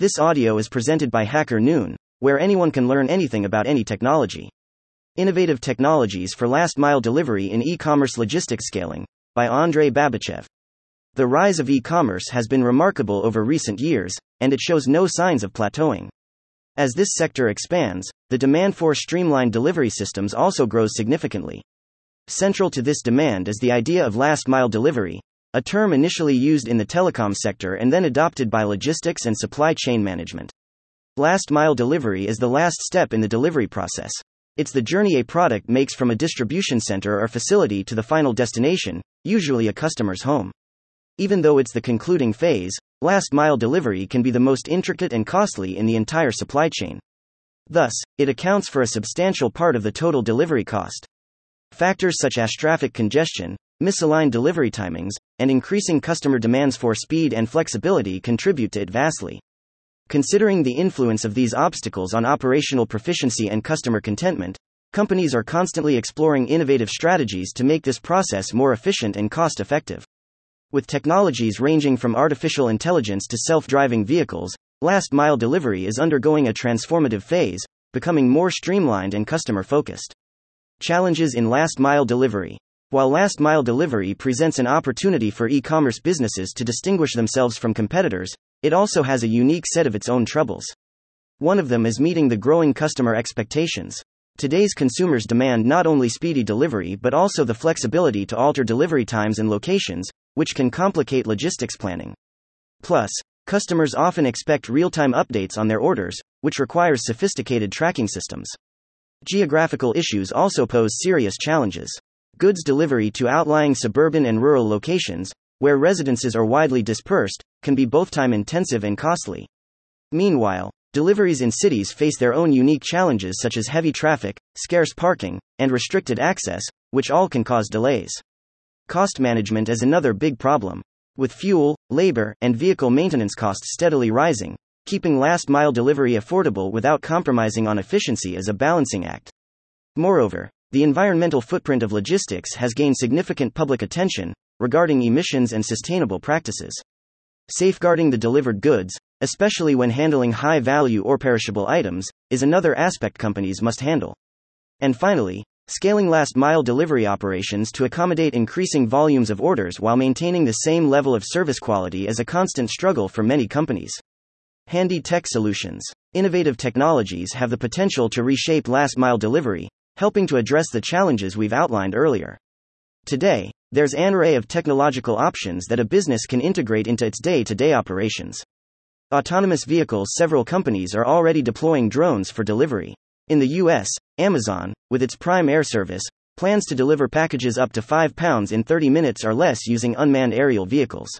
This audio is presented by Hacker Noon, where anyone can learn anything about any technology. Innovative Technologies for Last Mile Delivery in E-commerce Logistics Scaling by Andrei Babichev. The rise of e-commerce has been remarkable over recent years, and it shows no signs of plateauing. As this sector expands, the demand for streamlined delivery systems also grows significantly. Central to this demand is the idea of last mile delivery, a term initially used in the telecom sector and then adopted by logistics and supply chain management. Last mile delivery is the last step in the delivery process. It's the journey a product makes from a distribution center or facility to the final destination, usually a customer's home. Even though it's the concluding phase, last mile delivery can be the most intricate and costly in the entire supply chain. Thus, it accounts for a substantial part of the total delivery cost. Factors such as traffic congestion, misaligned delivery timings, and increasing customer demands for speed and flexibility contribute to it vastly. Considering the influence of these obstacles on operational proficiency and customer contentment, companies are constantly exploring innovative strategies to make this process more efficient and cost effective. With technologies ranging from artificial intelligence to self driving vehicles, last mile delivery is undergoing a transformative phase, becoming more streamlined and customer focused. Challenges in last mile delivery. While last mile delivery presents an opportunity for e commerce businesses to distinguish themselves from competitors, it also has a unique set of its own troubles. One of them is meeting the growing customer expectations. Today's consumers demand not only speedy delivery but also the flexibility to alter delivery times and locations, which can complicate logistics planning. Plus, customers often expect real time updates on their orders, which requires sophisticated tracking systems. Geographical issues also pose serious challenges goods delivery to outlying suburban and rural locations, where residences are widely dispersed, can be both time intensive and costly. Meanwhile, deliveries in cities face their own unique challenges such as heavy traffic, scarce parking, and restricted access, which all can cause delays. Cost management is another big problem. With fuel, labor, and vehicle maintenance costs steadily rising, keeping last mile delivery affordable without compromising on efficiency is a balancing act. Moreover, the environmental footprint of logistics has gained significant public attention regarding emissions and sustainable practices. Safeguarding the delivered goods, especially when handling high value or perishable items, is another aspect companies must handle. And finally, scaling last mile delivery operations to accommodate increasing volumes of orders while maintaining the same level of service quality is a constant struggle for many companies. Handy Tech Solutions. Innovative technologies have the potential to reshape last mile delivery, helping to address the challenges we've outlined earlier. Today, there's an array of technological options that a business can integrate into its day to day operations. Autonomous vehicles Several companies are already deploying drones for delivery. In the US, Amazon, with its Prime Air service, plans to deliver packages up to 5 pounds in 30 minutes or less using unmanned aerial vehicles.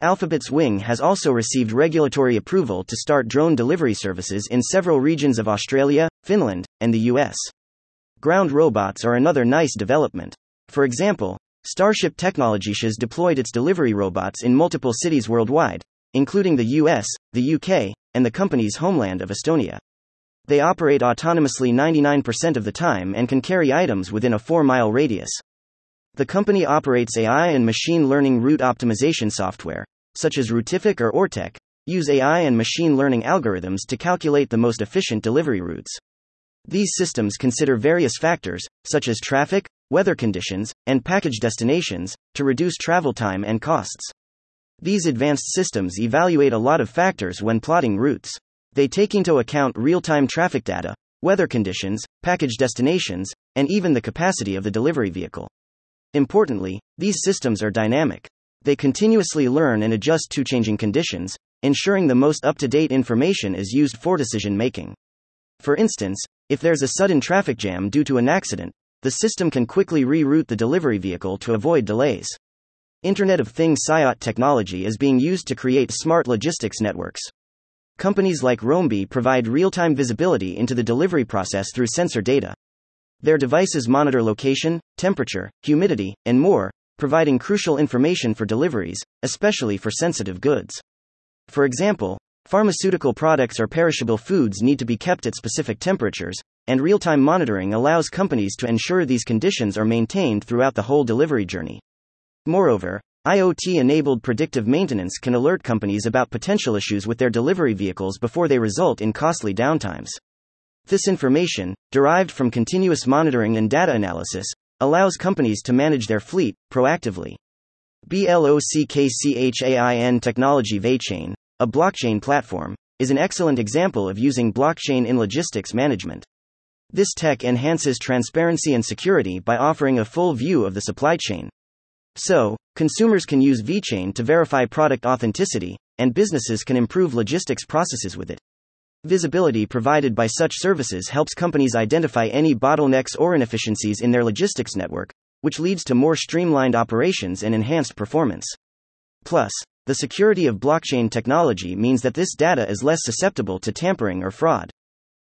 Alphabet's Wing has also received regulatory approval to start drone delivery services in several regions of Australia, Finland, and the US. Ground robots are another nice development. For example, Starship Technologies has deployed its delivery robots in multiple cities worldwide, including the US, the UK, and the company's homeland of Estonia. They operate autonomously 99% of the time and can carry items within a 4 mile radius. The company operates AI and machine learning route optimization software, such as Routific or Ortec, use AI and machine learning algorithms to calculate the most efficient delivery routes. These systems consider various factors, such as traffic, weather conditions, and package destinations, to reduce travel time and costs. These advanced systems evaluate a lot of factors when plotting routes. They take into account real time traffic data, weather conditions, package destinations, and even the capacity of the delivery vehicle. Importantly, these systems are dynamic. They continuously learn and adjust to changing conditions, ensuring the most up to date information is used for decision making. For instance, if there's a sudden traffic jam due to an accident, the system can quickly reroute the delivery vehicle to avoid delays. Internet of Things IoT technology is being used to create smart logistics networks. Companies like Roambee provide real time visibility into the delivery process through sensor data. Their devices monitor location, temperature, humidity, and more, providing crucial information for deliveries, especially for sensitive goods. For example, Pharmaceutical products or perishable foods need to be kept at specific temperatures, and real time monitoring allows companies to ensure these conditions are maintained throughout the whole delivery journey. Moreover, IoT enabled predictive maintenance can alert companies about potential issues with their delivery vehicles before they result in costly downtimes. This information, derived from continuous monitoring and data analysis, allows companies to manage their fleet proactively. BLOCKCHAIN technology VeChain, a blockchain platform, is an excellent example of using blockchain in logistics management. This tech enhances transparency and security by offering a full view of the supply chain. So, consumers can use VeChain to verify product authenticity, and businesses can improve logistics processes with it. Visibility provided by such services helps companies identify any bottlenecks or inefficiencies in their logistics network, which leads to more streamlined operations and enhanced performance. Plus, the security of blockchain technology means that this data is less susceptible to tampering or fraud.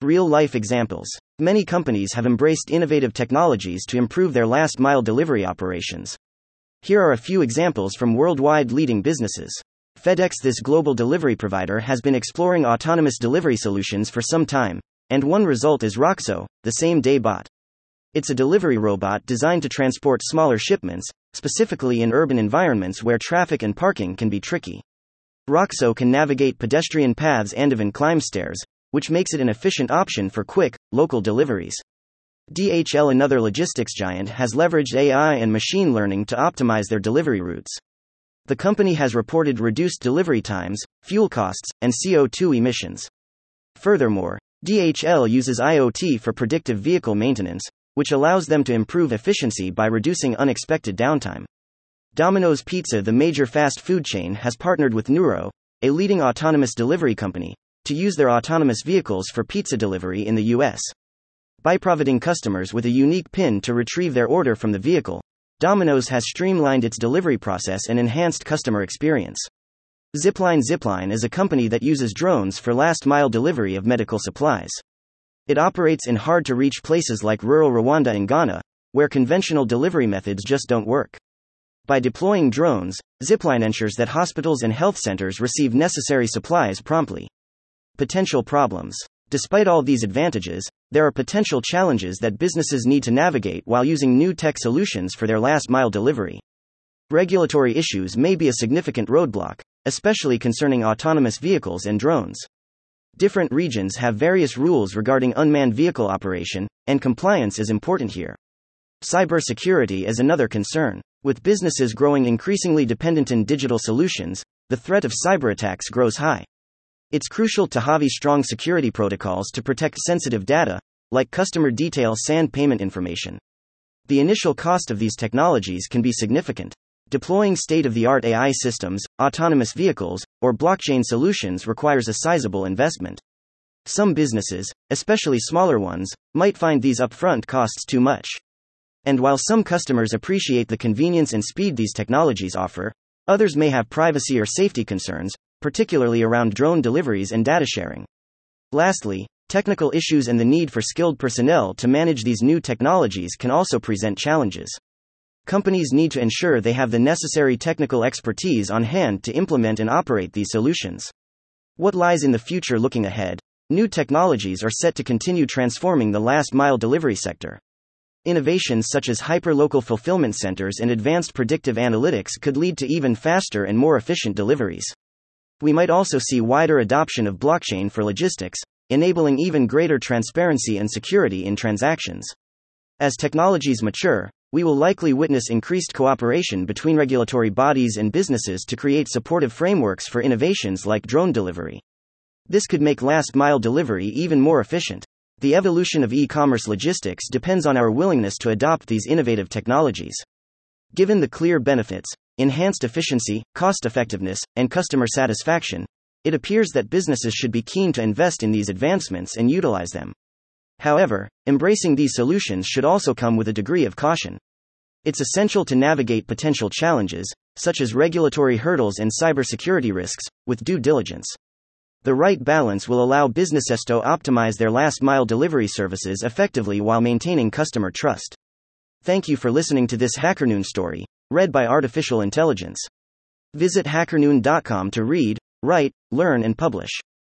Real life examples. Many companies have embraced innovative technologies to improve their last mile delivery operations. Here are a few examples from worldwide leading businesses. FedEx, this global delivery provider, has been exploring autonomous delivery solutions for some time, and one result is Roxo, the same day bot. It's a delivery robot designed to transport smaller shipments, specifically in urban environments where traffic and parking can be tricky. Roxo can navigate pedestrian paths and even climb stairs, which makes it an efficient option for quick, local deliveries. DHL, another logistics giant, has leveraged AI and machine learning to optimize their delivery routes. The company has reported reduced delivery times, fuel costs, and CO2 emissions. Furthermore, DHL uses IoT for predictive vehicle maintenance, which allows them to improve efficiency by reducing unexpected downtime. Domino's Pizza, the major fast food chain, has partnered with Nuro, a leading autonomous delivery company, to use their autonomous vehicles for pizza delivery in the US. By providing customers with a unique PIN to retrieve their order from the vehicle, Domino's has streamlined its delivery process and enhanced customer experience. Zipline Zipline is a company that uses drones for last mile delivery of medical supplies. It operates in hard to reach places like rural Rwanda and Ghana, where conventional delivery methods just don't work. By deploying drones, Zipline ensures that hospitals and health centers receive necessary supplies promptly. Potential problems. Despite all these advantages, there are potential challenges that businesses need to navigate while using new tech solutions for their last mile delivery. Regulatory issues may be a significant roadblock, especially concerning autonomous vehicles and drones. Different regions have various rules regarding unmanned vehicle operation, and compliance is important here. Cybersecurity is another concern. With businesses growing increasingly dependent on digital solutions, the threat of cyberattacks grows high. It's crucial to have strong security protocols to protect sensitive data, like customer detail SAN payment information. The initial cost of these technologies can be significant. Deploying state of the art AI systems, autonomous vehicles, or blockchain solutions requires a sizable investment. Some businesses, especially smaller ones, might find these upfront costs too much. And while some customers appreciate the convenience and speed these technologies offer, others may have privacy or safety concerns, particularly around drone deliveries and data sharing. Lastly, technical issues and the need for skilled personnel to manage these new technologies can also present challenges. Companies need to ensure they have the necessary technical expertise on hand to implement and operate these solutions. What lies in the future looking ahead? New technologies are set to continue transforming the last mile delivery sector. Innovations such as hyperlocal fulfillment centers and advanced predictive analytics could lead to even faster and more efficient deliveries. We might also see wider adoption of blockchain for logistics, enabling even greater transparency and security in transactions. As technologies mature, we will likely witness increased cooperation between regulatory bodies and businesses to create supportive frameworks for innovations like drone delivery. This could make last mile delivery even more efficient. The evolution of e commerce logistics depends on our willingness to adopt these innovative technologies. Given the clear benefits, enhanced efficiency, cost effectiveness, and customer satisfaction, it appears that businesses should be keen to invest in these advancements and utilize them. However, embracing these solutions should also come with a degree of caution. It's essential to navigate potential challenges, such as regulatory hurdles and cybersecurity risks, with due diligence. The right balance will allow businesses to optimize their last mile delivery services effectively while maintaining customer trust. Thank you for listening to this HackerNoon story, read by Artificial Intelligence. Visit hackerNoon.com to read, write, learn, and publish.